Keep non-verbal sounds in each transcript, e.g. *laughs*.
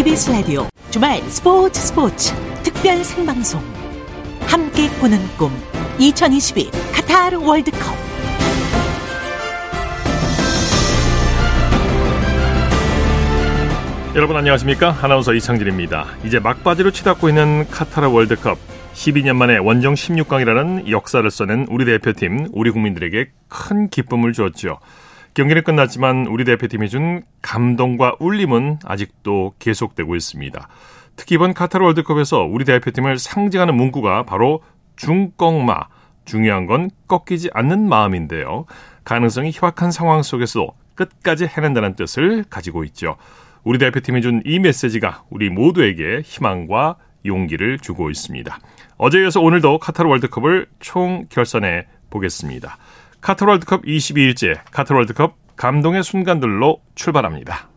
KBS 라디오 주말 스포츠 스포츠 특별 생방송 함께 꾸는 꿈 2022 카타르 월드컵 여러분 안녕하십니까? 아나운서 이창진입니다. 이제 막바지로 치닫고 있는 카타르 월드컵 12년 만에 원정 16강이라는 역사를 써낸 우리 대표팀, 우리 국민들에게 큰 기쁨을 주었죠. 경기는 끝났지만 우리 대표팀이 준 감동과 울림은 아직도 계속되고 있습니다. 특히 이번 카타르 월드컵에서 우리 대표팀을 상징하는 문구가 바로 중꺾마. 중요한 건 꺾이지 않는 마음인데요. 가능성이 희박한 상황 속에서도 끝까지 해낸다는 뜻을 가지고 있죠. 우리 대표팀이 준 이 메시지가 우리 모두에게 희망과 용기를 주고 있습니다. 어제 이어서 오늘도 카타르 월드컵을 총 결산해 보겠습니다. 카타르 월드컵 22일째 카타르 월드컵 감동의 순간들로 출발합니다.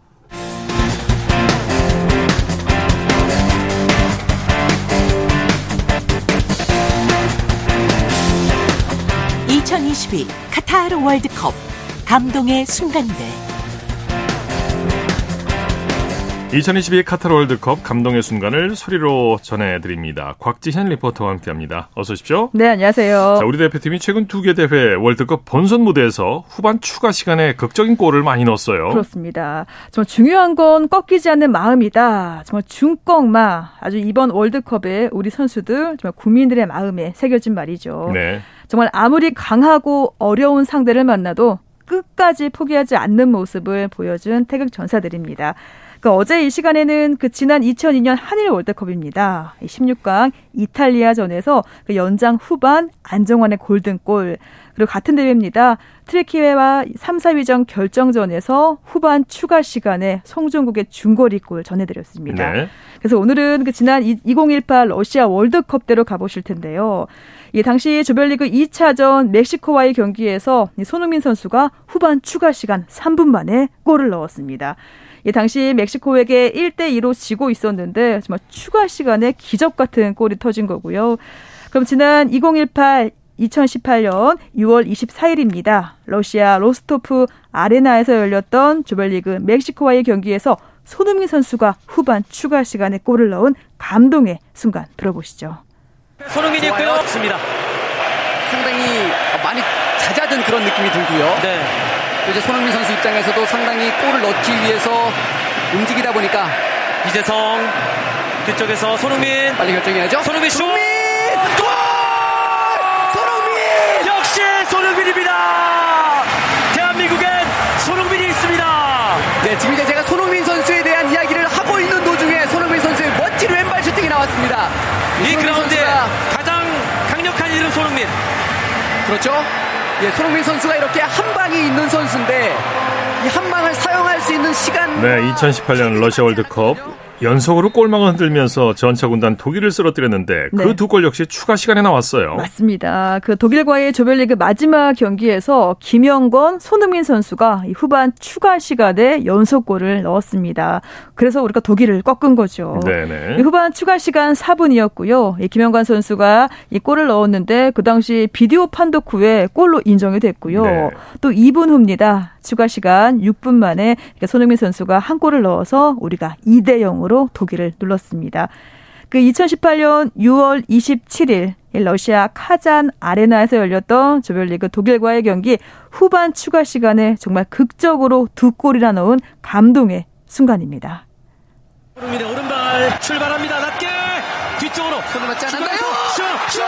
(2022) 카타르 월드컵 감동의 순간들 2022 카타르 월드컵 감동의 순간을 소리로 전해드립니다. 곽지현 리포터와 함께합니다. 어서 오십시오. 네, 안녕하세요. 자, 우리 대표팀이 최근 두 개 대회 월드컵 본선 무대에서 후반 추가 시간에 극적인 골을 많이 넣었어요. 그렇습니다. 정말 중요한 건 꺾이지 않는 마음이다. 정말 중꺾마. 아주 이번 월드컵에 우리 선수들 정말 국민들의 마음에 새겨진 말이죠. 네. 정말 아무리 강하고 어려운 상대를 만나도 끝까지 포기하지 않는 모습을 보여준 태극 전사들입니다. 그 어제 이 시간에는 그 지난 2002년 한일 월드컵입니다. 16강 이탈리아전에서 그 연장 후반 안정환의 골든골 그리고 같은 대회입니다. 트레키웨와 3, 4위전 결정전에서 후반 추가 시간에 송종국의 중거리골 전해드렸습니다. 네. 그래서 오늘은 그 지난 2018 러시아 월드컵대로 가보실 텐데요. 이 당시 조별리그 2차전 멕시코와의 경기에서 손흥민 선수가 후반 추가 시간 3분 만에 골을 넣었습니다. 이 당시 멕시코에게 1대 2로 지고 있었는데 정말 추가 시간에 기적 같은 골이 터진 거고요. 그럼 지난 2018 2018년 6월 24일입니다. 러시아 로스토프 아레나에서 열렸던 조별리그 멕시코와의 경기에서 손흥민 선수가 후반 추가 시간에 골을 넣은 감동의 순간 들어보시죠. 손흥민이 있고요. 좋습니다. 상당히 많이 잦아든 그런 느낌이 들고요. 네. 이제 손흥민 선수 입장에서도 상당히 골을 넣기 위해서 움직이다 보니까 이재성 뒤쪽에서 손흥민 빨리 결정해야죠. 손흥민 슛! 손흥민! 골! 손흥민! 역시 손흥민입니다. 대한민국엔 손흥민이 있습니다. 네, 지금 이제 제가 손흥민 선수에 대한 이야기를 하고 있는 도중에 손흥민 선수의 멋진 왼발 슈팅이 나왔습니다. 이 그라운드에 가장 강력한 이름 손흥민. 그렇죠. 예, 손흥민 선수가 이렇게 한 방이 있는 선수인데 이 한 방을 사용할 수 있는 시간. 네, 2018년 러시아 월드컵 연속으로 골망을 흔들면서 전차 군단 독일을 쓰러뜨렸는데 그 네. 그두 골 역시 추가 시간에 나왔어요. 맞습니다. 그 독일과의 조별리그 마지막 경기에서 김영건, 손흥민 선수가 후반 추가 시간에 연속골을 넣었습니다. 그래서 우리가 독일을 꺾은 거죠. 네네. 후반 추가 시간 4분이었고요. 김영건 선수가 이 골을 넣었는데 그 당시 비디오 판독 후에 골로 인정이 됐고요. 네. 또 2분 후입니다. 추가 시간 6분 만에 손흥민 선수가 한 골을 넣어서 우리가 2대 0으로 독일을 눌렀습니다. 그 2018년 6월 27일 러시아 카잔 아레나에서 열렸던 조별리그 독일과의 경기 후반 추가 시간에 정말 극적으로 두 골이나 넣은 감동의 순간입니다. 오른발 출발합니다. 낮게 뒤쪽으로 손을 맞지 않았나요? 슛! 슛!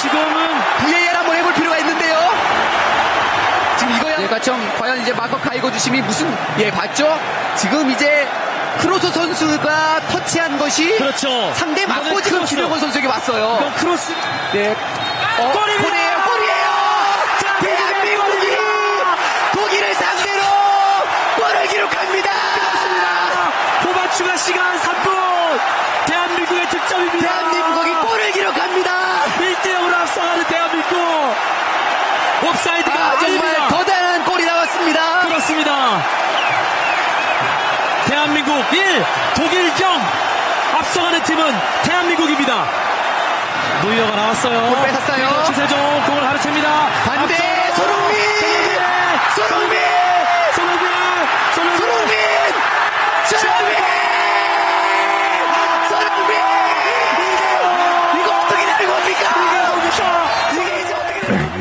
지금은 VAR 한번 해볼 필요가 있는데요. 과청 과연 이제 마크 가이거 주심이 무슨 예 봤죠? 지금 이제 크로스 선수가 터치한 것이 그렇죠. 상대 맞고 지금 김영권 선수에게 왔어요. 이건 크로스. 네. 어. 골이에요. 골이에요. 자, 대한민국이 독일을 상대로 골을 기록합니다. 그렇습니다. 후반 추가 시간 3분. 대한민국의 득점입니다. 대한민국이 골을 기록합니다. 1대 0으로 앞서가는 대한민국. 옵사이드가 아, 정말 아닙니다. 거대한 골이 나왔습니다. 그렇습니다. 대한민국 1, 독일 0. 앞서가는 팀은 대한민국입니다. 노이어가 나왔어요. 골 뺏었어요. 추세종 공을 가르칩니다. 반대 손흥민. 손흥민! 손흥민!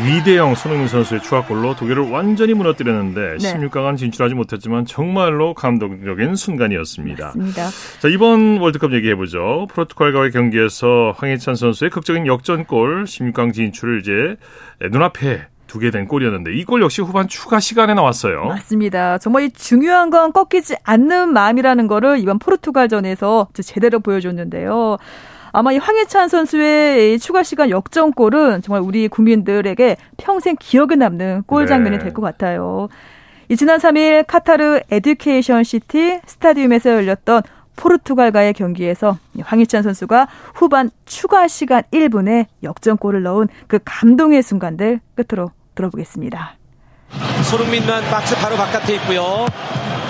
2대0 손흥민 선수의 추가골로 독일을 완전히 무너뜨렸는데 네. 16강은 진출하지 못했지만 정말로 감동적인 순간이었습니다. 맞습니다. 자, 이번 월드컵 얘기해보죠. 포르투갈과의 경기에서 황희찬 선수의 극적인 역전골 16강 진출을 이제 눈앞에 두게 된 골이었는데 이 골 역시 후반 추가 시간에 나왔어요. 맞습니다. 정말 이 중요한 건 꺾이지 않는 마음이라는 거를 이번 포르투갈전에서 제대로 보여줬는데요. 아마 이 황희찬 선수의 이 추가 시간 역전골은 정말 우리 국민들에게 평생 기억에 남는 골 네. 장면이 될것 같아요. 이 지난 3일 카타르 에듀케이션 시티 스타디움에서 열렸던 포르투갈과의 경기에서 이 황희찬 선수가 후반 추가 시간 1분에 역전골을 넣은 그 감동의 순간들 끝으로 들어보겠습니다. 손흥민만 박스 바로 바깥에 있고요.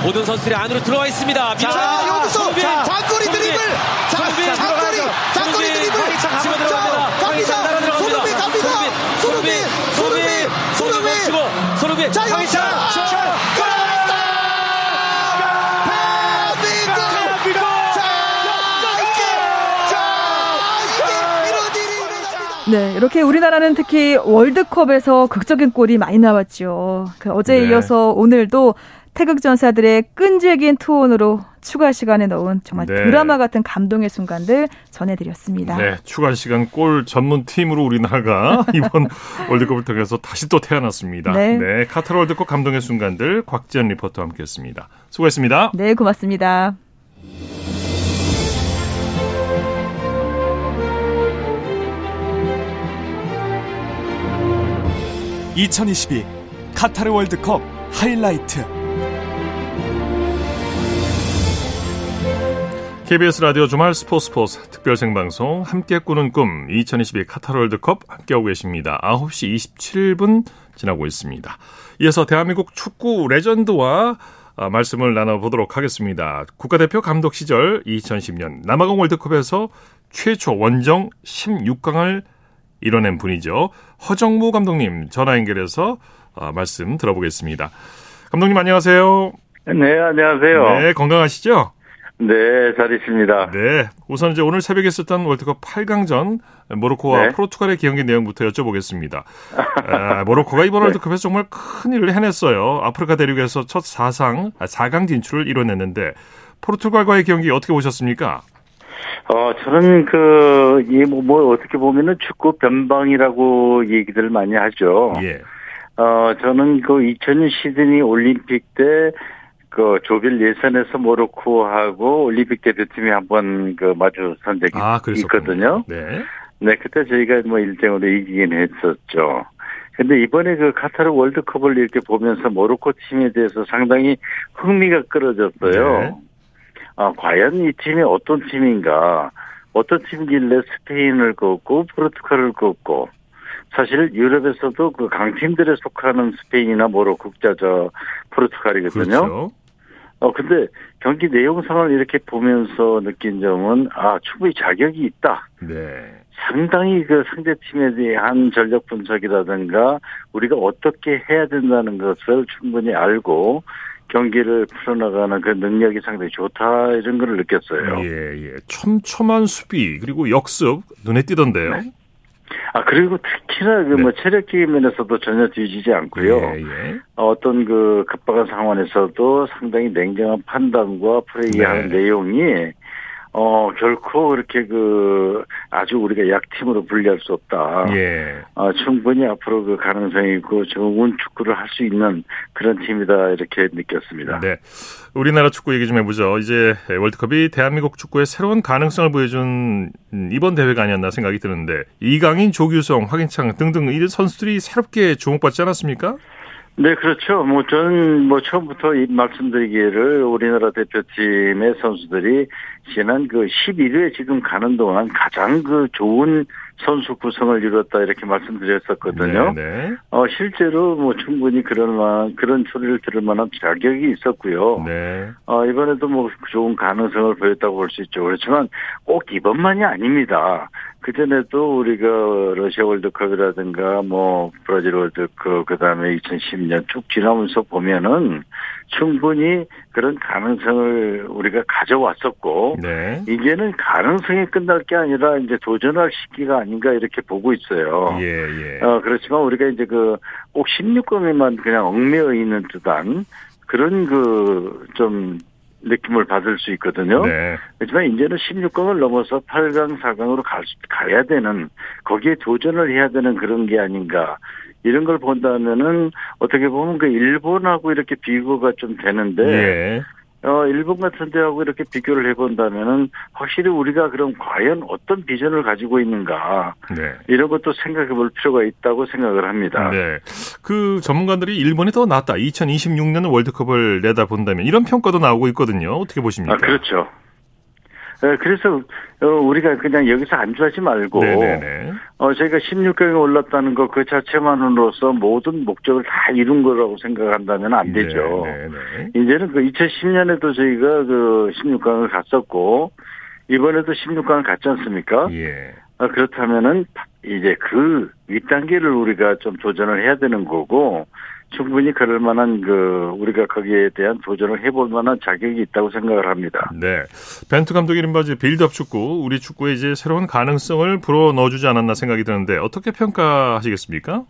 모든 선수들이 안으로 들어와 있습니다. 자, 밀어요. 여기서 장거리 손흥민. 드리블. 자, 손흥민 장거리. 장거리. 드리블. 황희찬 자, 치고 들어갑니다. 갑니다. 손흥민 갑니다. 손흥민. 손흥민, 손흥민. 손흥민. 자, 황희찬. 네, 이렇게 우리나라는 특히 월드컵에서 극적인 골이 많이 나왔죠. 그 어제에 네. 이어서 오늘도 태극 전사들의 끈질긴 투혼으로 추가 시간에 넣은 정말 네. 드라마 같은 감동의 순간들 전해드렸습니다. 네, 추가 시간 골 전문 팀으로 우리나라가 *laughs* 이번 월드컵을 통해서 다시 또 태어났습니다. 네. 카타르 월드컵 감동의 순간들 곽지연 리포터와 함께했습니다. 수고했습니다. 네, 고맙습니다. (2022) 카타르 월드컵 하이라이트 KBS 라디오 주말 스포츠 스포츠 특별 생방송 함께 꾸는 꿈 2022 카타르 월드컵 함께하고 계십니다. 9시 27분 지나고 있습니다. 이어서 대한민국 축구 레전드와 아, 말씀을 나눠보도록 하겠습니다. 국가대표 감독 시절 2010년 남아공 월드컵에서 최초 원정 16강을 이뤄낸 분이죠. 허정무 감독님 전화 연결해서 아, 말씀 들어보겠습니다. 감독님 안녕하세요. 네, 안녕하세요. 네, 건강하시죠? 네, 잘 있습니다. 네. 우선 이제 오늘 새벽에 있었던 월드컵 8강전 모로코와 네. 포르투갈의 경기 내용부터 여쭤보겠습니다. 아, 모로코가 이번 월드컵에서 정말 큰 일을 해냈어요. 아프리카 대륙에서 첫 4상, 아, 4강 진출을 이뤄냈는데 포르투갈과의 경기 어떻게 보셨습니까? 어, 저는 그, 이, 뭐, 뭐, 어떻게 보면은 축구 변방이라고 얘기들 많이 하죠. 예. 어, 저는 그 2000년 시드니 올림픽 때, 그 조별 예선에서 모로코하고 올림픽 대표팀이 한번 그 마주선 적이 아. 있거든요. 네. 네, 그때 저희가 뭐 1등으로 이기긴 했었죠. 근데 이번에 그 카타르 월드컵을 이렇게 보면서 모로코 팀에 대해서 상당히 흥미가 끌어졌어요. 네. 아, 과연 이 팀이 어떤 팀인가? 어떤 팀길래 스페인을 꺾고 포르투갈을 꺾고 사실 유럽에서도 그 강팀들에 속하는 스페인이나 모로코, 저, 저 포르투갈이거든요. 그렇죠. 어, 근데 경기 내용상을 이렇게 보면서 느낀 점은, 아, 충분히 자격이 있다. 네. 상당히 그 상대팀에 대한 전력 분석이라든가 우리가 어떻게 해야 된다는 것을 충분히 알고 경기를 풀어나가는 그 능력이 상당히 좋다 이런 걸 느꼈어요. 예, 예. 촘촘한 수비, 그리고 역습, 눈에 띄던데요. 아 그리고 특히나 그뭐 체력적인 면에서도 전혀 뒤지지 않고요. 예, 예. 어떤 그 급박한 상황에서도 상당히 냉정한 판단과 플레이하는 네. 내용이 어 결코 그렇게 그 아주 우리가 약팀으로 분리할 수 없다. 예. 어, 충분히 앞으로 그 가능성이 있고 좋은 축구를 할 수 있는 그런 팀이다 이렇게 느꼈습니다. 네. 우리나라 축구 얘기 좀 해보죠. 이제 월드컵이 대한민국 축구의 새로운 가능성을 보여준 음, 이번 대회가 아니었나 생각이 드는데 이강인, 조규성, 황인창 등등 이 선수들이 새롭게 주목받지 않았습니까? 네, 그렇죠. 뭐, 저는 뭐, 처음부터 이 말씀드리기를 우리나라 대표팀의 선수들이 지난 그 11회 지금 가는 동안 가장 그 좋은 선수 구성을 이뤘다 이렇게 말씀드렸었거든요. 네, 네. 어, 실제로 뭐 충분히 그럴 만한, 그런 소리를 들을 만한 자격이 있었고요. 네. 어, 이번에도 뭐 좋은 가능성을 보였다고 볼 수 있죠. 그렇지만 꼭 이번만이 아닙니다. 그전에도 우리가 러시아 월드컵이라든가 뭐 브라질 월드컵 그다음에 2010년 쭉 지나면서 보면은 충분히 그런 가능성을 우리가 가져왔었고 네. 이제는 가능성이 끝날 게 아니라 이제 도전할 시기가 아닌가 이렇게 보고 있어요. 예, 예. 어, 그렇지만 우리가 이제 그 꼭 16강에만 그냥 얽매여 있는 듯한 그런 그 좀 느낌을 받을 수 있거든요. 네. 그렇지만 이제는 16강을 넘어서 8강, 4강으로 갈 수, 가야 되는 거기에 도전을 해야 되는 그런 게 아닌가. 이런 걸 본다면은 어떻게 보면 그 일본하고 이렇게 비교가 좀 되는데 예. 어 일본 같은 데하고 이렇게 비교를 해본다면은 확실히 우리가 그럼 과연 어떤 비전을 가지고 있는가 네. 이런 것도 생각해 볼 필요가 있다고 생각을 합니다. 네. 그 전문가들이 일본이 더 낫다. 2026년 월드컵을 내다본다면 이런 평가도 나오고 있거든요. 어떻게 보십니까? 아, 그렇죠. 어, 그래서 어, 우리가 그냥 여기서 안주하지 말고 네네네. 어, 저희가 16강에 올랐다는 거그 자체만으로서 모든 목적을 다 이룬 거라고 생각한다면 안 되죠. 네네네. 이제는 그 2010년에도 저희가 그 16강을 갔었고 이번에도 16강을 갔지 않습니까? 예. 아, 그렇다면은 이제 그 윗단계를 우리가 좀 도전을 해야 되는 거고 충분히 그럴 만한 그 우리가 거기에 대한 도전을 해볼 만한 자격이 있다고 생각을 합니다. 네. 벤투 감독이 이른바 이제 빌드업 축구, 우리 축구에 이제 새로운 가능성을 불어 넣어주지 않았나 생각이 드는데 어떻게 평가하시겠습니까?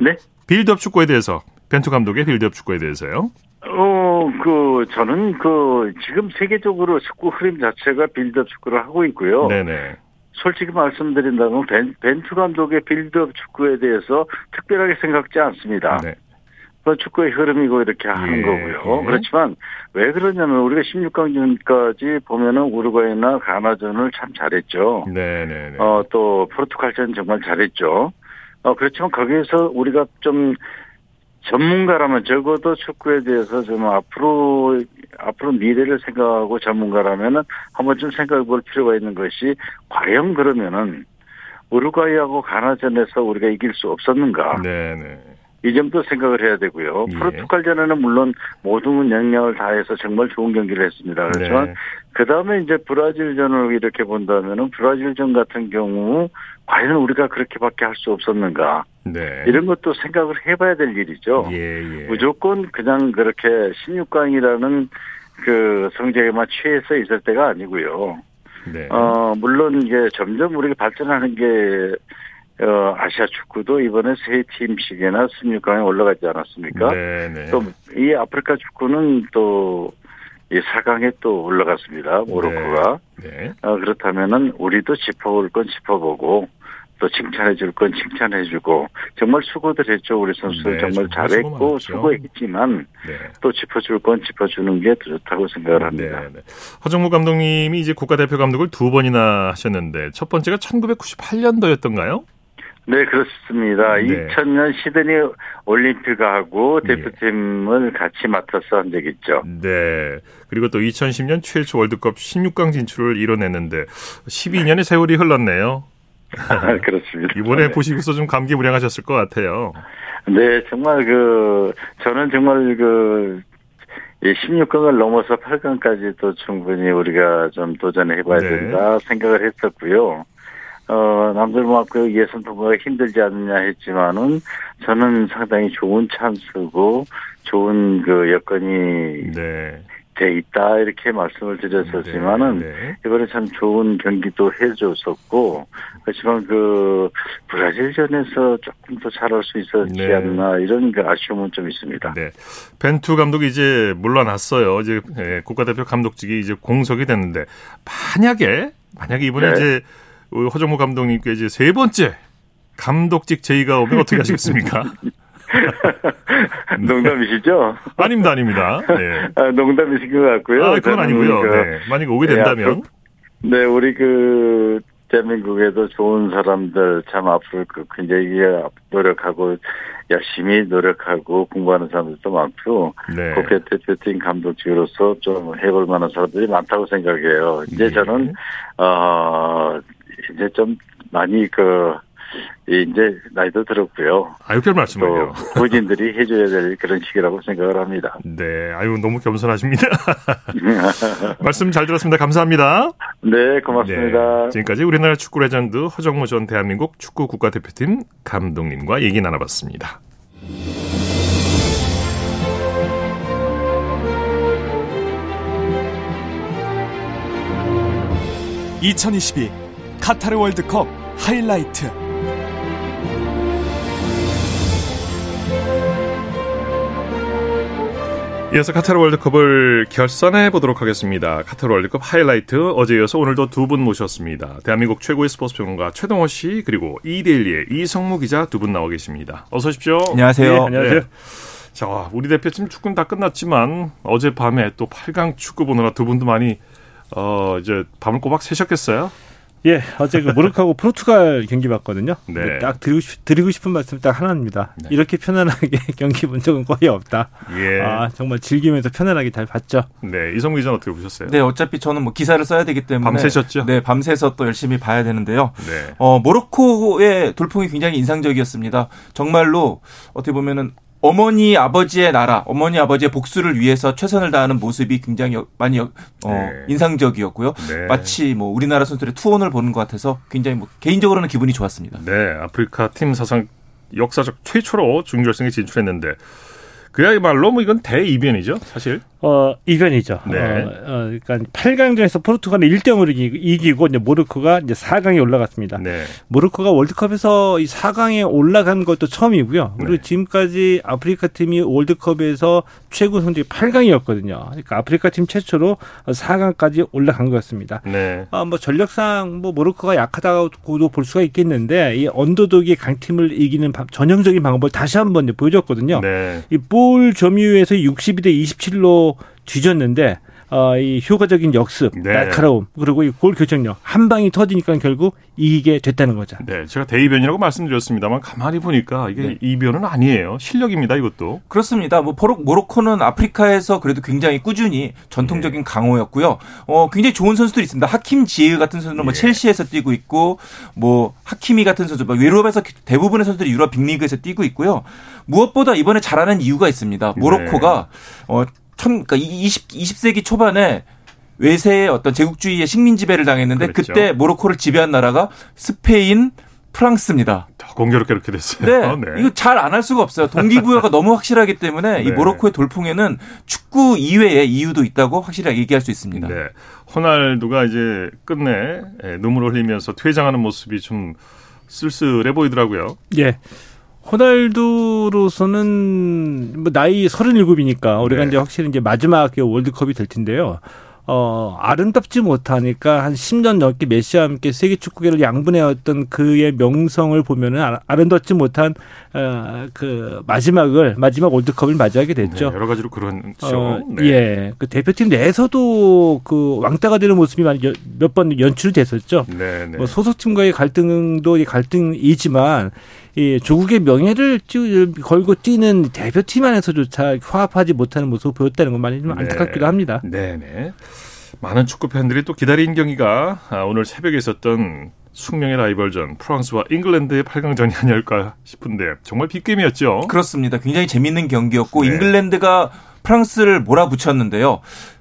네? 빌드업 축구에 대해서 벤투 감독의 빌드업 축구에 대해서요. 어, 그, 저는 그, 지금 세계적으로 축구 흐름 자체가 빌드업 축구를 하고 있고요. 네네. 솔직히 말씀드린다면 벤, 벤투 감독의 빌드업 축구에 대해서 특별하게 생각지 않습니다. 네. 그 축구의 흐름이고 이렇게 하는 예, 거고요. 예. 그렇지만 왜 그러냐면 우리가 16강전까지 보면은 우루과이나 가나전을 참 잘했죠. 네 네 네. 어, 또 포르투갈전 정말 잘했죠. 어, 그렇지만 거기에서 우리가 좀 전문가라면 적어도 축구에 대해서 좀 앞으로 앞으로 미래를 생각하고 전문가라면은 한번 좀 생각해 볼 필요가 있는 것이 과연 그러면은 우루과이하고 가나전에서 우리가 이길 수 없었는가? 네 네. 이 점도 생각을 해야 되고요. 예. 포르투갈전에는 물론 모든 역량을 다해서 정말 좋은 경기를 했습니다. 그렇지만 네. 그 다음에 이제 브라질전을 이렇게 본다면은 브라질전 같은 경우 과연 우리가 그렇게밖에 할 수 없었는가 네. 이런 것도 생각을 해봐야 될 일이죠. 예, 예. 무조건 그냥 그렇게 16강이라는 그 성적에만 취해서 있을 때가 아니고요. 네. 어 물론 이게 점점 우리가 발전하는 게 어, 아시아 축구도 이번에 세 팀씩이나 16강에 올라가지 않았습니까? 네네. 또이 아프리카 축구는 또 이 4강에 또 올라갔습니다. 모로코가. 네. 어, 그렇다면은 우리도 짚어볼 건 짚어보고 또 칭찬해 줄 건 칭찬해 주고 정말 수고들 했죠. 우리 선수들 네, 정말 잘했고 수고. 수고했지만 네. 또 짚어줄 건 짚어주는 게더 좋다고 생각을 합니다. 네, 네. 허정무 감독님이 이제 국가대표 감독을 두 번이나 하셨는데 첫 번째가 1998년도였던가요? 네, 그렇습니다. 네. 2000년 시드니 올림픽하고 예. 대표팀을 같이 맡아서 한 적이 있죠. 네. 그리고 또 2010년 최초 월드컵 16강 진출을 이뤄냈는데 12년의 세월이 흘렀네요. *laughs* 그렇습니다. 이번에 네. 보시고서 좀 감기무량하셨을 것 같아요. 네, 정말 그 저는 정말 그 16강을 넘어서 8강까지도 충분히 우리가 좀 도전해 봐야 네. 된다 생각을 했었고요. 어, 남들만큼 예선 통과가 힘들지 않느냐 했지만은 저는 상당히 좋은 찬스고 좋은 그 여건이 네. 돼 있다 이렇게 말씀을 드렸었지만은 네, 네. 이번에 참 좋은 경기도 해줬었고 그렇지만 그 브라질전에서 조금 더 잘할 수 있었지 네. 않나 이런 그 아쉬움은 좀 있습니다. 네. 벤투 감독이 이제 물러났어요. 이제 예, 국가대표 감독직이 이제 공석이 됐는데 만약에 만약에 이번에 네. 이제 허정무 감독님께 이제 세 번째 감독직 제의가 오면 어떻게 하시겠습니까? *laughs* 농담이시죠? *laughs* 아닙니다, 아닙니다. 네. 아, 농담이신 것 같고요. 아, 그건 아니고요. 그, 네. 만약에 오게 예, 된다면. 네, 우리 그 대한민국에도 좋은 사람들 참 앞으로 그 굉장히 노력하고 열심히 노력하고 공부하는 사람들도 많고 네. 국가대표팀 감독직으로서 좀 해볼 만한 사람들이 많다고 생각해요. 이제 예. 저는 어 이제 좀 많이 그 이제 나이도 들었고요. 아유, 별 말씀을요. 또 부진들이 해줘야 될 그런 시기라고 생각을 합니다. *laughs* 네, 아유 너무 겸손하십니다. *laughs* 말씀 잘 들었습니다. 감사합니다. 네, 고맙습니다. 네, 지금까지 우리나라 축구 레전드 허정무 전 대한민국 축구 국가대표팀 감독님과 얘기 나눠봤습니다. (2022) 카타르 월드컵 하이라이트 이어서 카타르 월드컵을 결산해 보도록 하겠습니다. 카타르 월드컵 하이라이트 어제 이어서 오늘도 두 분 모셨습니다. 대한민국 최고의 스포츠 평론가 최동호 씨 그리고 이데일리의 이성무 기자 두 분 나와 계십니다. 어서 오십시오. 안녕하세요. 네, 안녕하세요. 자, 우리 대표팀 축구는 다 끝났지만 어젯밤에 또 8강 축구 보느라 두 분도 많이 어 이제 밤을 꼬박 새셨겠어요? 예, 어제 그 모로코하고 *laughs* 포르투갈 경기 봤거든요. 네. 딱 드리고, 싶, 드리고 싶은 말씀 딱 하나입니다. 네. 이렇게 편안하게 *laughs* 경기 본 적은 거의 없다. 예. 아, 정말 즐기면서 편안하게 잘 봤죠. 네, 이성무 기자는 어떻게 보셨어요? 네, 어차피 저는 뭐 기사를 써야 되기 때문에 밤새셨죠? 네, 밤새서 또 열심히 봐야 되는데요. 네. 어, 모로코의 돌풍이 굉장히 인상적이었습니다. 정말로 어떻게 보면은 어머니 아버지의 나라, 어머니 아버지의 복수를 위해서 최선을 다하는 모습이 굉장히 여- 많이 여- 어, 네. 인상적이었고요. 네. 마치 뭐 우리나라 선수들의 투혼을 보는 것 같아서 굉장히 뭐 개인적으로는 기분이 좋았습니다. 네, 아프리카 팀 사상 역사적 최초로 중결승에 진출했는데 그야말로 뭐 이건 대이변이죠, 사실. 어, 이변이죠. 네. 어, 어, 그러니까 8강전에서 포르투갈이 1대 0으로 이기고 이제 모로코가 이제 4강에 올라갔습니다. 네. 모로코가 월드컵에서 이 4강에 올라간 것도 처음이고요. 그리고 네. 지금까지 아프리카 팀이 월드컵에서 최고 성적이 8강이었거든요. 그러니까 아프리카 팀 최초로 4강까지 올라간 것 같습니다. 네. 아, 뭐 전력상 뭐 모로코가 약하다고도 볼 수가 있겠는데 이 언더독이 강팀을 이기는 바- 전형적인 방법을 다시 한번 보여줬거든요. 네. 이볼 점유율에서 62대 27로 뒤졌는데 어, 이 효과적인 역습, 네. 날카로움 그리고 이골 결정력 한 방이 터지니까 결국 이기게 됐다는 거죠. 네, 제가 대이변이라고 말씀드렸습니다만 가만히 보니까 이게 이변은 아니에요. 실력입니다, 이것도. 그렇습니다. 뭐 모로코는 아프리카에서 그래도 굉장히 꾸준히 전통적인 강호였고요. 어 굉장히 좋은 선수들이 있습니다. 하킴 지흐 같은 선수는 뭐 예. 첼시에서 뛰고 있고 뭐 하키미 같은 선수, 뭐 유럽에서 대부분의 선수들이 유럽 빅리그에서 뛰고 있고요. 무엇보다 이번에 잘하는 이유가 있습니다. 모로코가 어 천, 그러니까 20, 20세기 초반에 외세의 어떤 제국주의의 식민 지배를 당했는데 그 그랬죠. 때 모로코를 지배한 나라가 스페인, 프랑스입니다. 더 공교롭게 이렇게 됐어요. *laughs* 네. 이거 잘 안 할 수가 없어요. 동기부여가 너무 확실하기 때문에 이 네. 모로코의 돌풍에는 축구 이외의 이유도 있다고 확실하게 얘기할 수 있습니다. 네. 호날두가 이제 끝내 예, 눈물 흘리면서 퇴장하는 모습이 좀 쓸쓸해 보이더라고요. 예. 호날두로서는 뭐 나이 37이니까 올해가 네. 이제 확실히 이제 마지막 그 월드컵이 될 텐데요. 어, 아름답지 못하니까 한 10년 넘게 메시와 함께 세계 축구계를 양분해왔던 그의 명성을 보면은 아- 아름답지 못한 어, 그 마지막을 마지막 월드컵을 맞이하게 됐죠. 네, 여러 가지로 그렇죠. 어, 네. 예. 그 대표팀 내에서도 그 왕따가 되는 모습이 몇번 연출이 됐었죠. 네, 네. 뭐 소속팀과의 갈등도 이 갈등이지만 이 조국의 명예를 찌- 걸고 뛰는 대표팀 안에서조차 화합하지 못하는 모습을 보였다는 건 많이 좀 안타깝기도 합니다. 네, 네. 많은 축구 팬들이 또 기다린 경기가 아, 오늘 새벽에 있었던 숙명의 라이벌전 프랑스와 잉글랜드의 8강전이 아닐까 싶은데 정말 빅게임이었죠. 그렇습니다. 굉장히 재밌는 경기였고 네. 잉글랜드가 프랑스를 몰아붙였는데요.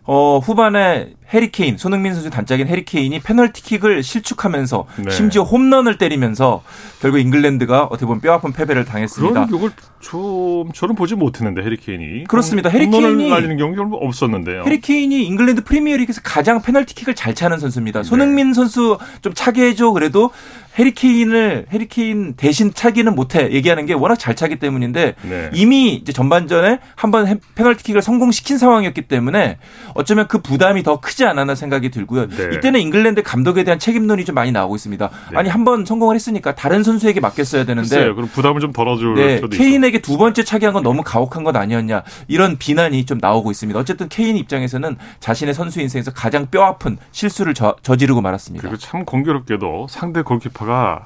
어, 후반에 해리케인, 손흥민 선수 단짝인 해리케인이 페널티킥을 실축하면서 네. 심지어 홈런을 때리면서 결국 잉글랜드가 어떻게 보면 뼈아픈 패배를 당했습니다. 그런 좀 저는 보지 못했는데 해리케인이 그렇습니다. 해리케인이- 날리는 별로 없었는데요. 해리케인이 잉글랜드 프리미어리그에서 가장 페널티킥을 잘 차는 선수입니다. 손흥민 선수 좀 차게 해줘 그래도 해리케인을 해리케인 대신 차기는 못해 얘기하는 게 워낙 잘 차기 때문인데 네. 이미 이제 전반전에 한번 페널티킥을 성공시킨 상황이었기 때문에 어쩌면 그 부담이 더 크지 않았나 생각이 들고요. 네. 이때는 잉글랜드 감독에 대한 책임론이 좀 많이 나오고 있습니다. 네. 아니 한 번 성공을 했으니까 다른 선수에게 맡겼어야 되는데 글쎄요. 그럼 부담을 좀 덜어줄 네. 케인에게 두 번째 차기한 건 너무 가혹한 것 아니었냐 이런 비난이 좀 나오고 있습니다. 어쨌든 케인 입장에서는 자신의 선수 인생에서 가장 뼈아픈 실수를 저, 저지르고 말았습니다. 그리고 참 공교롭게도 상대 골키퍼가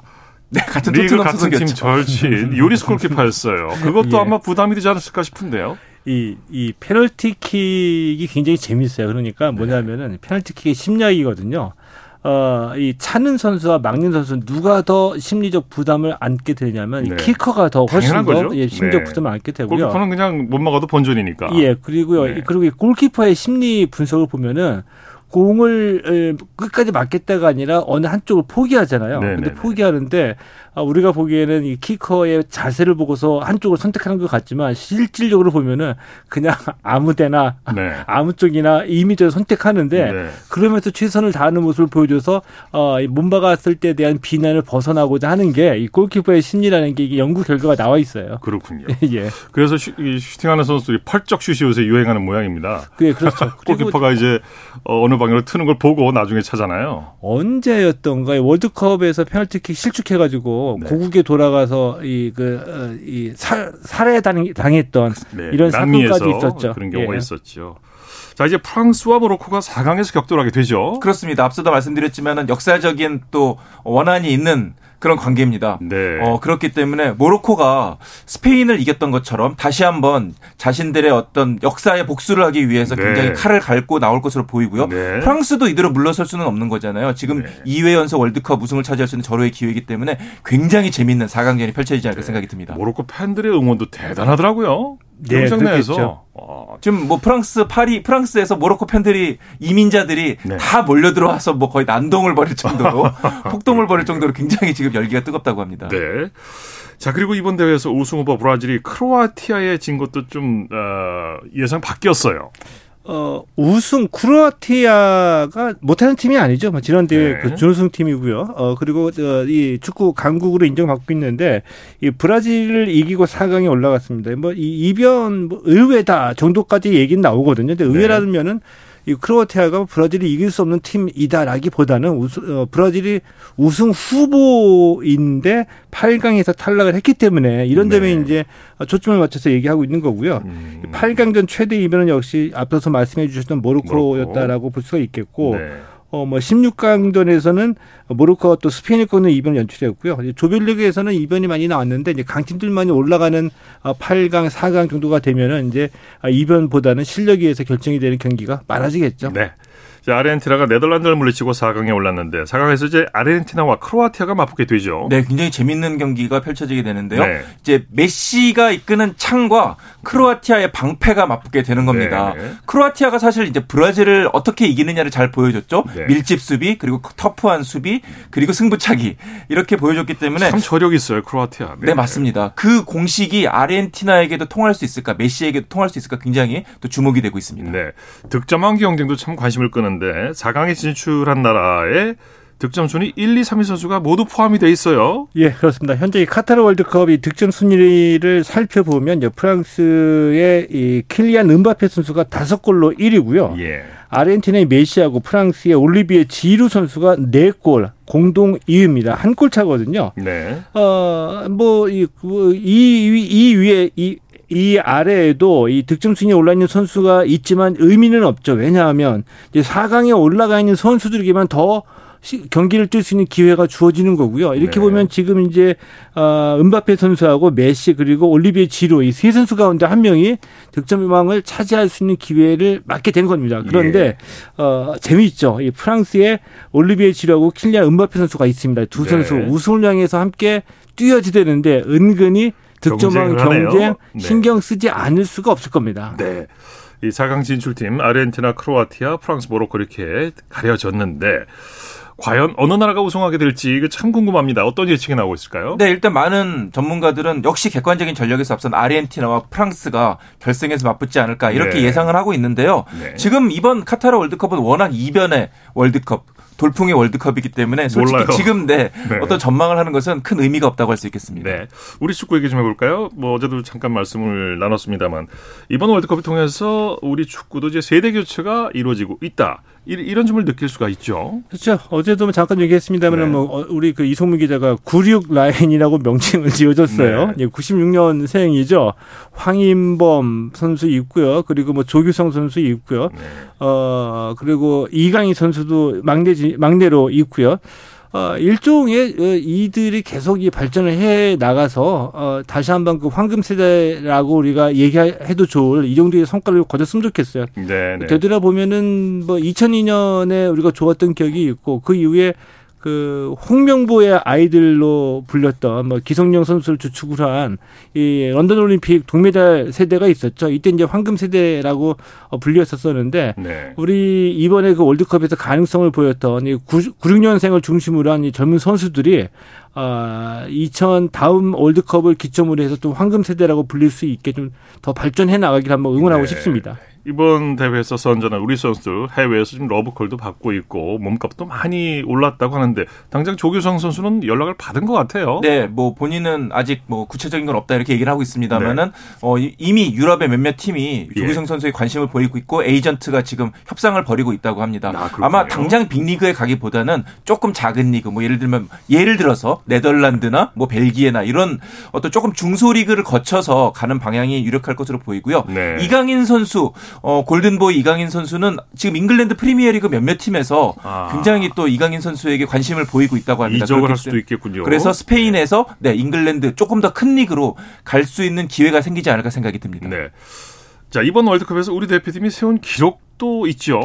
네, 같은 리그 같은 팀. 절친 요리스 골키퍼였어요. 그것도 *laughs* 예. 아마 부담이 되지 않았을까 싶은데요. 이, 이 페널티킥이 굉장히 재밌어요. 그러니까 뭐냐면은 페널티킥의 심리학이거든요. 어, 이 차는 선수와 막는 선수 누가 더 심리적 부담을 안게 되냐면 네. 이 키커가 더 훨씬 더. 예, 심리적 네. 부담을 안게 되고요. 골키퍼는 그냥 못 막아도 본전이니까. 예, 그리고요. 네. 그리고 이 골키퍼의 심리 분석을 보면은 공을 에, 끝까지 맞겠다가 아니라 어느 한쪽을 포기하잖아요. 네, 근데 네, 네. 포기하는데 아, 우리가 보기에는 이 키커의 자세를 보고서 한쪽을 선택하는 것 같지만 실질적으로 보면은 그냥 아무 데나 네. *laughs* 아무 쪽이나 이미지를 선택하는데 네. 그러면서 최선을 다하는 모습을 보여줘서 어, 이 몸박았을 때에 대한 비난을 벗어나고자 하는 게 이 골키퍼의 심리라는 게 연구 결과가 나와 있어요. 그렇군요. *laughs* 예. 그래서 슈, 이 슈팅하는 선수들이 펄쩍 슛이 요새 유행하는 모양입니다. 그게 그렇죠. *laughs* 골키퍼가 이제 어, 어느 방향으로 트는 걸 보고 나중에 찾아나요. 언제였던가요? 월드컵에서 페널티킥 실축해가지고 네. 고국에 돌아가서 어, 이그이 살해 당- 당했던 네, 이런 사건까지 있었죠. 그런 경우가 예. 있었죠. 자 이제 프랑스와 모로코가 4강에서 격돌하게 되죠. 그렇습니다. 앞서도 말씀드렸지만은 역사적인 또 원한이 있는 그런 관계입니다. 네. 어, 그렇기 때문에 모로코가 스페인을 이겼던 것처럼 다시 한번 자신들의 어떤 역사에 복수를 하기 위해서 네. 굉장히 칼을 갈고 나올 것으로 보이고요. 네. 프랑스도 이대로 물러설 수는 없는 거잖아요. 지금 네. 2회 연속 월드컵 우승을 차지할 수 있는 절호의 기회이기 때문에 굉장히 재밌는 4강전이 펼쳐지지 않을까 생각이 듭니다. 모로코 팬들의 응원도 대단하더라고요. 네, 경기장 그렇겠죠. 내에서 어, 지금 뭐 프랑스 파리 프랑스에서 모로코 팬들이 이민자들이 네. 다 몰려 들어와서 뭐 거의 난동을 벌일 정도로 *laughs* 폭동을 벌일 정도로 굉장히 지금 열기가 뜨겁다고 합니다. 네. 자 그리고 이번 대회에서 우승 후보 브라질이 크로아티아에 진 것도 좀 어, 예상 바뀌었어요. 어, 우승 크로아티아가 못하는 팀이 아니죠. 뭐 지난 대회 네. 그 준우승 팀이고요. 어, 그리고 어, 이 축구 강국으로 인정받고 있는데 이 브라질을 이기고 4강에 올라갔습니다. 뭐 이 이변 뭐 의외다 정도까지 얘기는 나오거든요. 근데 의외라면은 이 크로아티아가 브라질이 이길 수 없는 팀이다라기보다는 우승, 어, 브라질이 우승 후보인데 8강에서 탈락을 했기 때문에 이런 네. 데면 이제 초점을 맞춰서 얘기하고 있는 거고요. 음. 8강전 최대 이변은 역시 앞서서 말씀해 주셨던 모로코였다라고 볼 수가 있겠고 네. 어, 뭐 16강전에서는 모로코가 또 스페인을 꺾는 이변을 연출했고요. 조별리그에서는 이변이 많이 나왔는데 이제 강팀들만이 올라가는 어, 8강, 4강 정도가 되면은 이제 아, 이변보다는 실력에 의해서 결정이 되는 경기가 많아지겠죠. 네. 자, 아르헨티나가 네덜란드를 물리치고 4강에 올랐는데 4강에서 이제 아르헨티나와 크로아티아가 맞붙게 되죠. 네, 굉장히 재밌는 경기가 펼쳐지게 되는데요. 네. 이제 메시가 이끄는 창과 크로아티아의 방패가 맞붙게 되는 겁니다. 네. 크로아티아가 사실 이제 브라질을 어떻게 이기느냐를 잘 보여줬죠. 네. 밀집 수비, 그리고 터프한 수비, 그리고 승부차기 이렇게 보여줬기 때문에 참 저력 있어요, 크로아티아. 네, 맞습니다. 그 공식이 아르헨티나에게도 통할 수 있을까, 메시에게도 통할 수 있을까 굉장히 또 주목이 되고 있습니다. 네. 득점왕 경쟁도 참 관심을 끄는 데 4강에 진출한 나라의 득점 순위 1, 2, 3위 선수가 모두 포함이 돼 있어요. 예, 그렇습니다. 현재 이 카타르 월드컵이 득점 순위를 살펴보면 프랑스의 이 킬리안 은바페 선수가 다섯 골로 1위고요. 예. 아르헨티나의 메시하고 프랑스의 올리비에 지루 선수가 네골 공동 2위입니다. 한 골 차거든요. 네. 어, 뭐, 이, 그, 이 위에, 이, 이 아래에도 이 득점 순위에 올라 있는 선수가 있지만 의미는 없죠. 왜냐하면 이제 4강에 올라가 있는 선수들에게만 더 시- 경기를 뛸 수 있는 기회가 주어지는 거고요. 이렇게 네. 보면 지금 이제 어, 은바페 선수하고 메시 그리고 올리비에 지로 이 세 선수 가운데 한 명이 득점 왕을 차지할 수 있는 기회를 맞게 된 겁니다. 그런데 예. 어, 재미있죠. 이 프랑스의 올리비에 지로하고 킬리안 은바페 선수가 있습니다. 두 네. 선수 우승을 향해서 함께 뛰어지되는데 은근히 득점왕. 경쟁 네. 신경 쓰지 않을 수가 없을 겁니다. 네. 이 4강 진출팀 아르헨티나, 크로아티아, 프랑스, 모로코 이렇게 가려졌는데 과연 어느 나라가 우승하게 될지 이거 참 궁금합니다. 어떤 예측이 나오고 있을까요? 네, 일단 많은 전문가들은 역시 객관적인 전력에서 앞선 아르헨티나와 프랑스가 결승에서 맞붙지 않을까 이렇게 네. 예상을 하고 있는데요. 네. 지금 이번 카타르 월드컵은 워낙 이변의 월드컵, 돌풍의 월드컵이기 때문에 솔직히 몰라요. 지금 네, *laughs* 네. 어떤 전망을 하는 것은 큰 의미가 없다고 할 수 있겠습니다. 네. 우리 축구 얘기 좀 해볼까요? 뭐 어제도 잠깐 말씀을 나눴습니다만 이번 월드컵을 통해서 우리 축구도 이제 세대 교체가 이루어지고 있다. 이- 이런 점을 느낄 수가 있죠. 그렇죠. 어제도 잠깐 얘기했습니다만 네. 뭐 어, 우리 그 이송무 기자가 96 라인이라고 *laughs* 명칭을 지어줬어요. 네. 96년 생이죠. 황인범 선수 있고요. 그리고 뭐 조규성 선수 있고요. 네. 어 그리고 이강인 선수도 막내 막내로 있고요. 어, 일종의 어, 이들이 계속 이 발전을 해 나가서 어, 다시 한번 그 황금 세대라고 우리가 얘기해도 좋을 이 정도의 성과를 거뒀으면 좋겠어요. 네, 네. 되돌아 보면은 뭐 2002년에 우리가 좋았던 기억이 있고 그 이후에 그 홍명보의 아이들로 불렸던 뭐 기성용 선수를 주축으로 한 이 런던 올림픽 동메달 세대가 있었죠. 이때 이제 황금 세대라고 어, 불렸었었는데 네. 우리 이번에 그 월드컵에서 가능성을 보였던 이 96년생을 중심으로 한 이 젊은 선수들이 아, 2000 다음 월드컵을 기점으로 해서 또 황금 세대라고 불릴 수 있게 좀 더 발전해 나가길 한번 응원하고 네. 싶습니다. 이번 대회에서 선전한 우리 선수들 해외에서 지금 러브콜도 받고 있고 몸값도 많이 올랐다고 하는데 당장 조규성 선수는 연락을 받은 것 같아요. 네, 뭐 본인은 아직 뭐 구체적인 건 없다 이렇게 얘기를 하고 있습니다만은 네. 어, 이- 이미 유럽의 몇몇 팀이 예. 조규성 선수에 관심을 보이고 있고 에이전트가 지금 협상을 벌이고 있다고 합니다. 아. 아마 당장 빅리그에 가기보다는 조금 작은 리그 뭐 예를 들면 예를 들어서 네덜란드나 뭐 벨기에나 이런 어떤 조금 중소리그를 거쳐서 가는 방향이 유력할 것으로 보이고요. 네. 이강인 선수 어, 골든보이 이강인 선수는 지금 잉글랜드 프리미어리그 몇몇 팀에서 아. 굉장히 또 이강인 선수에게 관심을 보이고 있다고 합니다. 이적을 할 수도 있겠군요. 그래서 스페인에서 네 잉글랜드 조금 더 큰 리그로 갈 수 있는 기회가 생기지 않을까 생각이 듭니다. 네. 자, 이번 월드컵에서 우리 대표팀이 세운 기록도 있죠.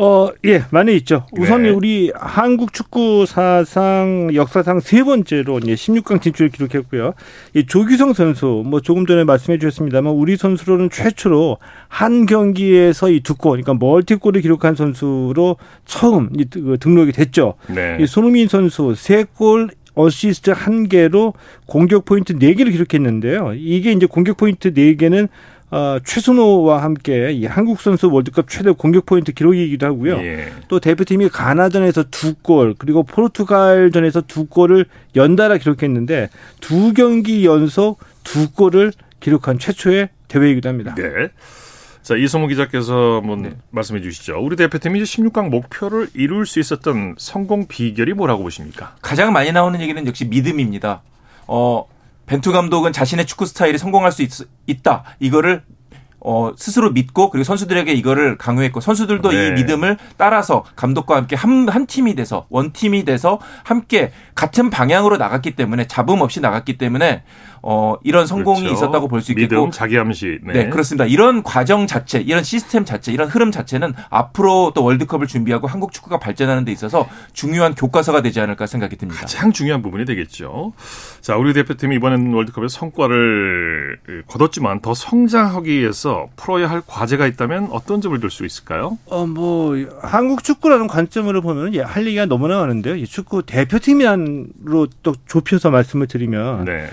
어, 예, 많이 있죠. 우선 네. 우리 한국 축구 사상 역사상 세 번째로 이제 16강 진출을 기록했고요. 이 조규성 선수 뭐 조금 전에 말씀해 주셨습니다만 우리 선수로는 최초로 한 경기에서 이 두 골, 그러니까 멀티골을 기록한 선수로 처음 그 등록이 됐죠. 네. 이 손흥민 선수 세골 어시스트 한 개로 공격 포인트 네 개를 기록했는데요. 이게 이제 공격 포인트 네 개는 어, 최순호와 함께 이 한국 선수 월드컵 최대 공격 포인트 기록이기도 하고요. 예. 또 대표팀이 가나전에서 두 골, 그리고 포르투갈전에서 두 골을 연달아 기록했는데 두 경기 연속 두 골을 기록한 최초의 대회이기도 합니다. 네. 자, 이성우 기자께서 한번 네. 말씀해 주시죠. 우리 대표팀이 이제 16강 목표를 이룰 수 있었던 성공 비결이 뭐라고 보십니까? 가장 많이 나오는 얘기는 역시 믿음입니다. 어, 벤투 감독은 자신의 축구 스타일이 성공할 수 있, 다 이거를 어, 스스로 믿고 그리고 선수들에게 이거를 강요했고 선수들도 네. 이 믿음을 따라서 감독과 함께 한, 한 팀이 돼서 원 팀이 돼서 함께 같은 방향으로 나갔기 때문에 잡음 없이 나갔기 때문에 어, 이런 성공이 그렇죠. 있었다고 볼 수 있겠고 믿음, 자기암시. 네. 네. 그렇습니다. 이런 과정 자체, 이런 시스템 자체, 이런 흐름 자체는 앞으로 또 월드컵을 준비하고 한국 축구가 발전하는 데 있어서 중요한 교과서가 되지 않을까 생각이 듭니다. 가장 중요한 부분이 되겠죠. 자, 우리 대표팀이 이번엔 월드컵에 성과를 거뒀지만 더 성장하기 위해서 풀어야 할 과제가 있다면 어떤 점을 들 수 있을까요? 어, 뭐, 한국 축구라는 관점으로 보면 예, 할 얘기가 너무나 많은데요. 이 축구 대표팀으로 또 좁혀서 말씀을 드리면, 네.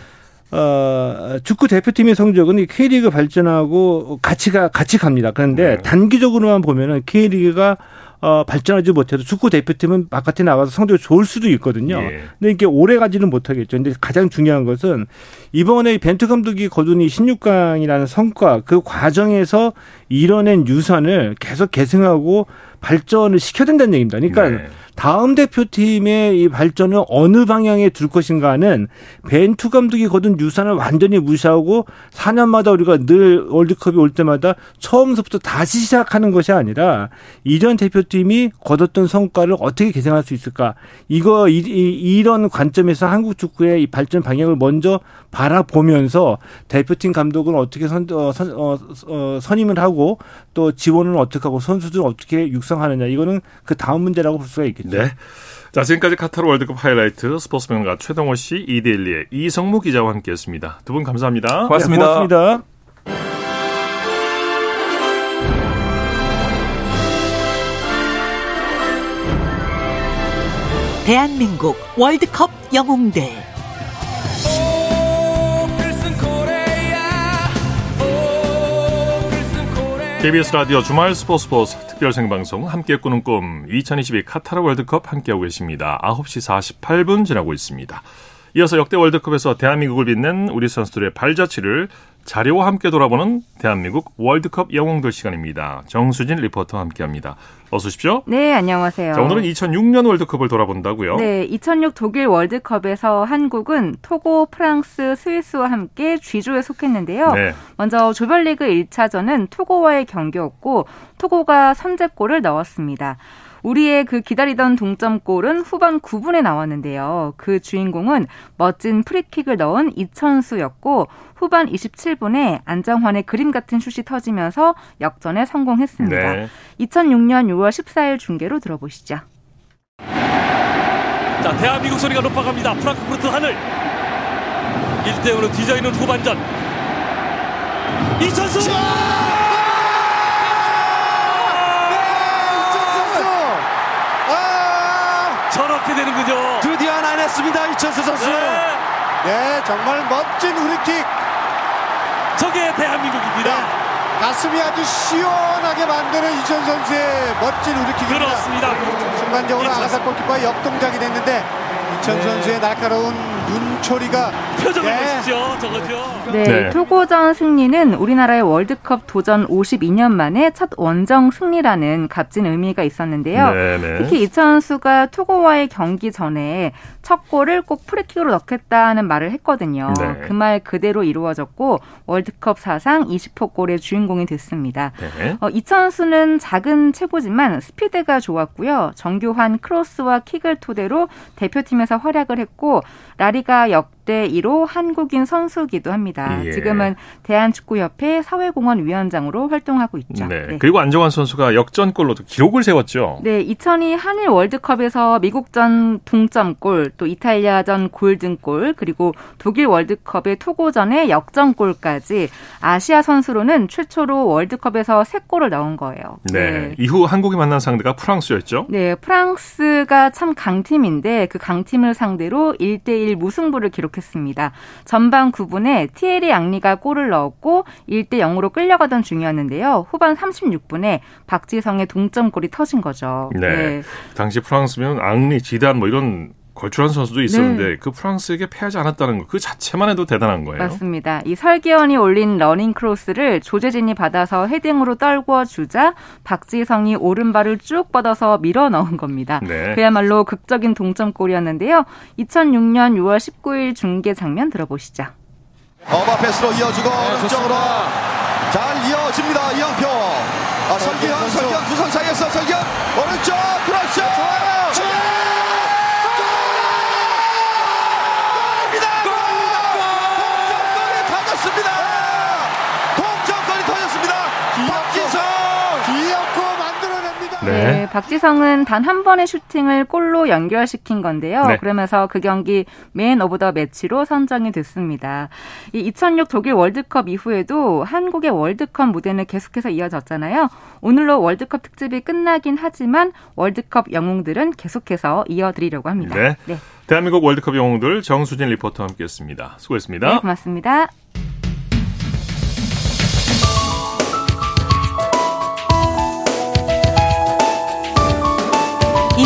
어, 축구 대표팀의 성적은 이 K리그 발전하고 같이 가, 같이 갑니다. 그런데 네. 단기적으로만 보면은 K리그가 어, 발전하지 못해도 축구 대표팀은 바깥에 나가서 성적이 좋을 수도 있거든요. 예. 근데 이게 오래 가지는 못하겠죠. 근데 가장 중요한 것은 이번에 벤투 감독이 거둔 이 16강이라는 성과 그 과정에서 이뤄낸 유산을 계속 계승하고 발전을 시켜야 된다는 얘기입니다. 그러니까 네. 다음 대표팀의 이 발전을 어느 방향에 둘 것인가는 벤투 감독이 거둔 유산을 완전히 무시하고 4년마다 우리가 늘 월드컵이 올 때마다 처음부터 다시 시작하는 것이 아니라 이전 대표팀이 거뒀던 성과를 어떻게 개선할 수 있을까 이거 이, 이, 런 관점에서 한국 축구의 이 발전 방향을 먼저 바라보면서 대표팀 감독은 어떻게 선, 어, 선, 어, 어, 선임을 하고 또 지원을 어떻게 하고 선수들을 어떻게 육성 하느냐 이거는 그 다음 문제라고 볼 수가 있겠죠. 네. 자, 지금까지 카타르 월드컵 하이라이트 스포츠 평론가 최동호 씨, 이데일리의 이성무 기자와 함께했습니다. 두 분 감사합니다. 고맙습니다. 네, 고맙습니다. 대한민국 월드컵 영웅들 KBS 라디오 주말 스포츠 스포츠 특별 생방송 함께 꾸는 꿈 2022 카타르 월드컵 함께하고 계십니다. 9시 48분 지나고 있습니다. 이어서 역대 월드컵에서 대한민국을 빛낸 우리 선수들의 발자취를 자료와 함께 돌아보는 대한민국 월드컵 영웅들 시간입니다. 정수진 리포터와 함께합니다. 어서 오십시오. 네, 안녕하세요. 자, 오늘은 2006년 월드컵을 돌아본다고요. 네, 2006 독일 월드컵에서 한국은 토고, 프랑스, 스위스와 함께 G조에 속했는데요. 네. 먼저 조별리그 1차전은 토고와의 경기였고 토고가 선제골을 넣었습니다. 우리의 그 기다리던 동점골은 후반 9분에 나왔는데요. 그 주인공은 멋진 프리킥을 넣은 이천수였고 후반 27분에 안정환의 그림 같은 슛이 터지면서 역전에 성공했습니다. 네. 2006년 6월 14일 중계로 들어보시죠. 자, 대한민국 소리가 높아갑니다. 프랑크푸르트 하늘. 1대5로 뒤져 있는 후반전. 이천수! 네, 아! 되는군요. 드디어 해냈습니다. 이천수 선수. 네. 네, 정말 멋진 프리킥. 저게 대한민국입니다. 네. 가슴이 아주 시원하게 만드는 이천 선수의 멋진 우리킥입니다. 그렇습니다. 순간적으로 아가사 골키퍼의 역동작이 됐는데 이천 네. 선수의 날카로운 눈초리가 표정을 네. 보시죠. 저거죠. 네, 네, 토고전 승리는 우리나라의 월드컵 도전 52년 만에 첫 원정 승리라는 값진 의미가 있었는데요. 네, 네. 특히 이천 선수가 토고와의 경기 전에 첫 골을 꼭 프리킥으로 넣겠다는 말을 했거든요. 네. 그말 그대로 이루어졌고 월드컵 사상 20호 골의 주인공이 됐습니다. 네. 어, 이천 선수는 작은 체구지만 스피드가 좋았고요. 정교한 크로스와 킥을 토대로 대표팀에서 활약을 했고 라리 가 역 대 1호 한국인 선수기도 합니다. 예. 지금은 대한축구협회 사회공헌 위원장으로 활동하고 있죠. 네. 네. 그리고 안정환 선수가 역전골로 기록을 세웠죠. 네, 2002 한일 월드컵에서 미국전 동점골, 또 이탈리아전 골든골, 그리고 독일 월드컵의 토고전의 역전골까지 아시아 선수로는 최초로 월드컵에서 3골을 넣은 거예요. 네. 네. 이후 한국이 만난 상대가 프랑스였죠. 네, 프랑스가 참 강팀인데 그 강팀을 상대로 1대1 무승부를 기록 했습니다. 전반 9분에 티에리 앙리가 골을 넣었고 1대 0으로 끌려가던 중이었는데요. 후반 36분에 박지성의 동점골이 터진 거죠. 네. 네. 당시 프랑스면 앙리, 지단 뭐 이런 걸출한 선수도 있었는데 네. 그 프랑스에게 패하지 않았다는 것 그 자체만 해도 대단한 거예요. 맞습니다. 이 설기현이 올린 러닝 크로스를 조재진이 받아서 헤딩으로 떨궈 주자 박지성이 오른발을 쭉 뻗어서 밀어 넣은 겁니다. 네. 그야말로 극적인 동점골이었는데요. 2006년 6월 19일 중계 장면 들어보시죠. 어바 패스로 이어주고 네, 오른쪽으로 잘 이어집니다. 이영표. 아, 설기현, 설기현 두 선 사이에서 설기현 네. 네. 박지성은 단 한 번의 슈팅을 골로 연결시킨 건데요. 네. 그러면서 그 경기 Man of the Match로 선정이 됐습니다. 이 2006 독일 월드컵 이후에도 한국의 월드컵 무대는 계속해서 이어졌잖아요. 오늘로 월드컵 특집이 끝나긴 하지만 월드컵 영웅들은 계속해서 이어드리려고 합니다. 네. 네. 대한민국 월드컵 영웅들 정수진 리포터와 함께했습니다. 수고했습니다. 네, 고맙습니다.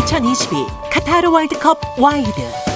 2022 카타르 월드컵 와이드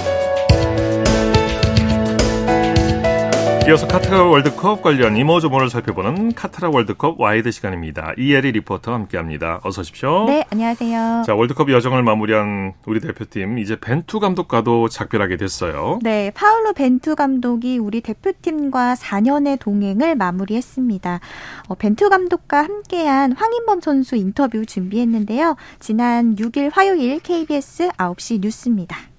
이어서 카타르 월드컵 관련 이모저모를 살펴보는 카타르 월드컵 와이드 시간입니다. 이혜리 리포터와 함께합니다. 어서 오십시오. 네, 안녕하세요. 자, 월드컵 여정을 마무리한 우리 대표팀 이제 벤투 감독과도 작별하게 됐어요. 네, 파울로 벤투 감독이 우리 대표팀과 4년의 동행을 마무리했습니다. 어, 벤투 감독과 함께한 황인범 선수 인터뷰 준비했는데요. 지난 6일 화요일 KBS 9시 뉴스입니다.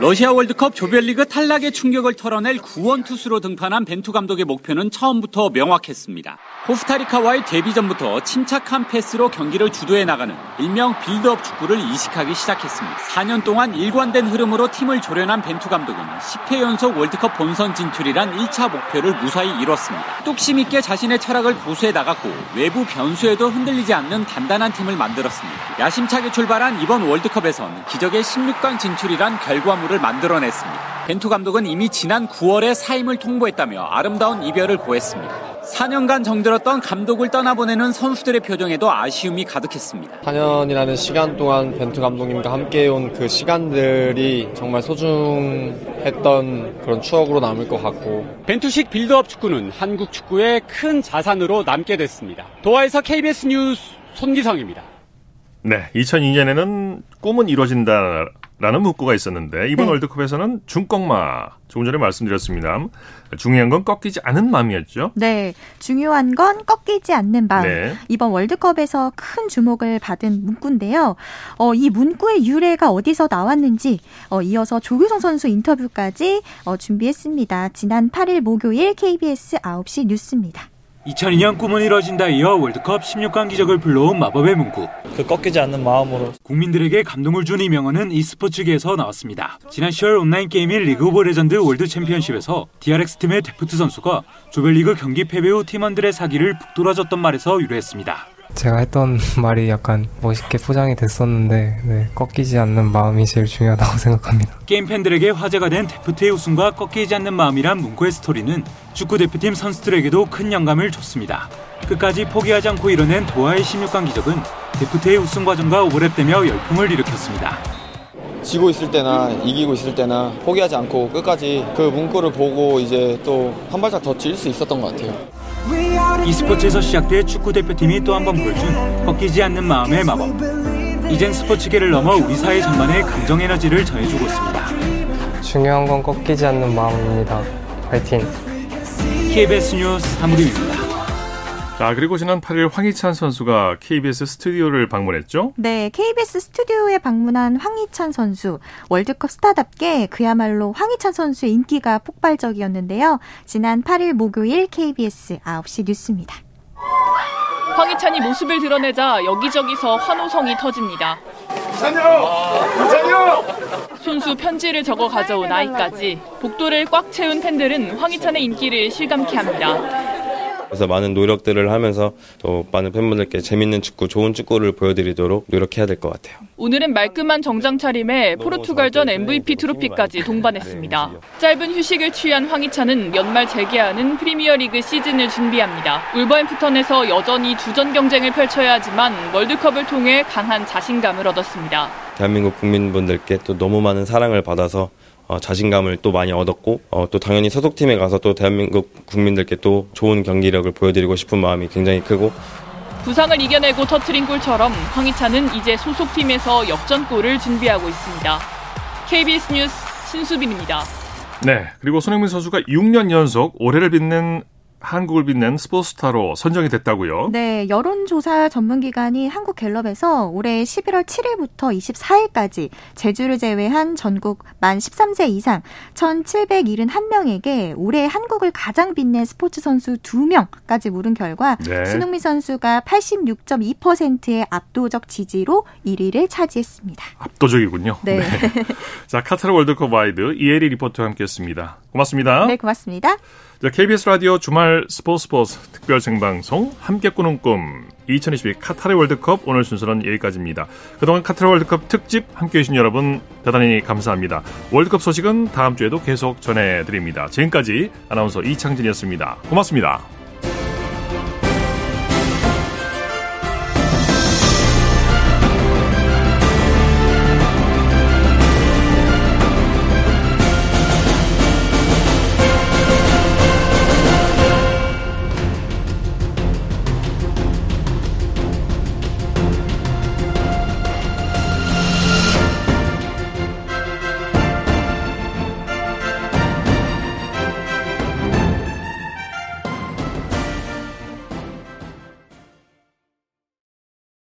러시아 월드컵 조별리그 탈락의 충격을 털어낼 구원 투수로 등판한 벤투 감독의 목표는 처음부터 명확했습니다. 코스타리카와의 데뷔 전부터 침착한 패스로 경기를 주도해 나가는 일명 빌드업 축구를 이식하기 시작했습니다. 4년 동안 일관된 흐름으로 팀을 조련한 벤투 감독은 10회 연속 월드컵 본선 진출이란 1차 목표를 무사히 이뤘습니다. 뚝심 있게 자신의 철학을 고수해 나갔고 외부 변수에도 흔들리지 않는 단단한 팀을 만들었습니다. 야심차게 출발한 이번 월드컵에선 기적의 16강 진출이란 결과물을 만들어냈습니다. 벤투 감독은 이미 지난 9월에 사임을 통보했다며 아름다운 이별을 고했습니다. 4년간 정들었던 감독을 떠나보내는 선수들의 표정에도 아쉬움이 가득했습니다. 4년이라는 시간 동안 벤투 감독님과 함께 온 그 시간들이 정말 소중했던 그런 추억으로 남을 것 같고 벤투식 빌드업 축구는 한국 축구의 큰 자산으로 남게 됐습니다. 도하에서 KBS 뉴스 손기성입니다. 네, 2002년에는 꿈은 이루어진다 라는 문구가 있었는데 이번 네. 월드컵에서는 중꺾마 조금 전에 말씀드렸습니다. 중요한 건 꺾이지 않은 마음이었죠. 네, 중요한 건 꺾이지 않는 마음. 네. 이번 월드컵에서 큰 주목을 받은 문구인데요. 어, 이 문구의 유래가 어디서 나왔는지 어, 이어서 조규성 선수 인터뷰까지 어, 준비했습니다. 지난 8일 목요일 KBS 9시 뉴스입니다. 2002년 꿈은 이뤄진다 이어 월드컵 16강 기적을 불러온 마법의 문구. 그 꺾이지 않는 마음으로 국민들에게 감동을 준 이 명언은 e스포츠계에서 나왔습니다. 지난 10월 온라인 게임인 리그 오브 레전드 월드 챔피언십에서 DRX 팀의 데프트 선수가 조별리그 경기 패배 후 팀원들의 사기를 북돋아줬던 말에서 유래했습니다. 제가 했던 *laughs* 말이 약간 멋있게 포장이 됐었는데 네, 꺾이지 않는 마음이 제일 중요하다고 *laughs* 생각합니다. 게임 팬들에게 화제가 된 데프트의 우승과 꺾이지 않는 마음이란 문구의 스토리는 축구 대표팀 선수들에게도 큰 영감을 줬습니다. 끝까지 포기하지 않고 이뤄낸 도하의 16강 기적은 데프트의 우승 과정과 오버랩되며 열풍을 일으켰습니다. 지고 있을 때나 이기고 있을 때나 포기하지 않고 끝까지 그 문구를 보고 이제 또 한 발짝 더 뛸 수 있었던 것 같아요. E스포츠에서 시작돼 축구 대표팀이 또 한 번 보여준 꺾이지 않는 마음의 마법. 이젠 스포츠계를 넘어 우리 사회 전반에 감정 에너지를 전해주고 있습니다. 중요한 건 꺾이지 않는 마음입니다. 파이팅. KBS 뉴스 사무림입니다. 자, 그리고 지난 8일 황희찬 선수가 KBS 스튜디오를 방문했죠? 네, KBS 스튜디오에 방문한 황희찬 선수. 월드컵 스타답게 그야말로 황희찬 선수의 인기가 폭발적이었는데요. 지난 8일 목요일 KBS 9시 뉴스입니다. 황희찬이 모습을 드러내자 여기저기서 환호성이 터집니다. 손수 편지를 적어 가져온 아이까지 복도를 꽉 채운 팬들은 황희찬의 인기를 실감케 합니다. 그래서 많은 노력들을 하면서 또 많은 팬분들께 재밌는 축구, 좋은 축구를 보여드리도록 노력해야 될 것 같아요. 오늘은 말끔한 정장 차림에 포르투갈전 MVP 트로피까지 동반했습니다. 짧은 휴식을 취한 황희찬은 연말 재개하는 프리미어리그 시즌을 준비합니다. 울버햄프턴에서 여전히 주전 경쟁을 펼쳐야 하지만 월드컵을 통해 강한 자신감을 얻었습니다. 대한민국 국민분들께 또 너무 많은 사랑을 받아서 어, 자신감을 또 많이 얻었고 어, 또 당연히 소속팀에 가서 또 대한민국 국민들께 또 좋은 경기력을 보여드리고 싶은 마음이 굉장히 크고 부상을 이겨내고 터트린 골처럼 황희찬은 이제 소속팀에서 역전골을 준비하고 있습니다. KBS 뉴스 신수빈입니다. 네, 그리고 손흥민 선수가 6년 연속 올해를 빛낸 한국을 빛낸 스포츠스타로 선정이 됐다고요? 네, 여론조사 전문기관이 한국갤럽에서 올해 11월 7일부터 24일까지 제주를 제외한 전국 만 13세 이상 1,771명에게 올해 한국을 가장 빛낸 스포츠 선수 2명까지 물은 결과 네. 손흥민 선수가 86.2%의 압도적 지지로 1위를 차지했습니다. 압도적이군요. 네. 네. 자, 카타르 월드컵 와이드 이혜리 리포터와 함께했습니다. 고맙습니다. 네, 고맙습니다. 자, KBS 라디오 주말 스포츠 스포츠 특별 생방송 함께 꾸는 꿈 2022 카타르 월드컵 오늘 순서는 여기까지입니다. 그동안 카타르 월드컵 특집 함께 해주신 여러분 대단히 감사합니다. 월드컵 소식은 다음 주에도 계속 전해드립니다. 지금까지 아나운서 이창진이었습니다. 고맙습니다.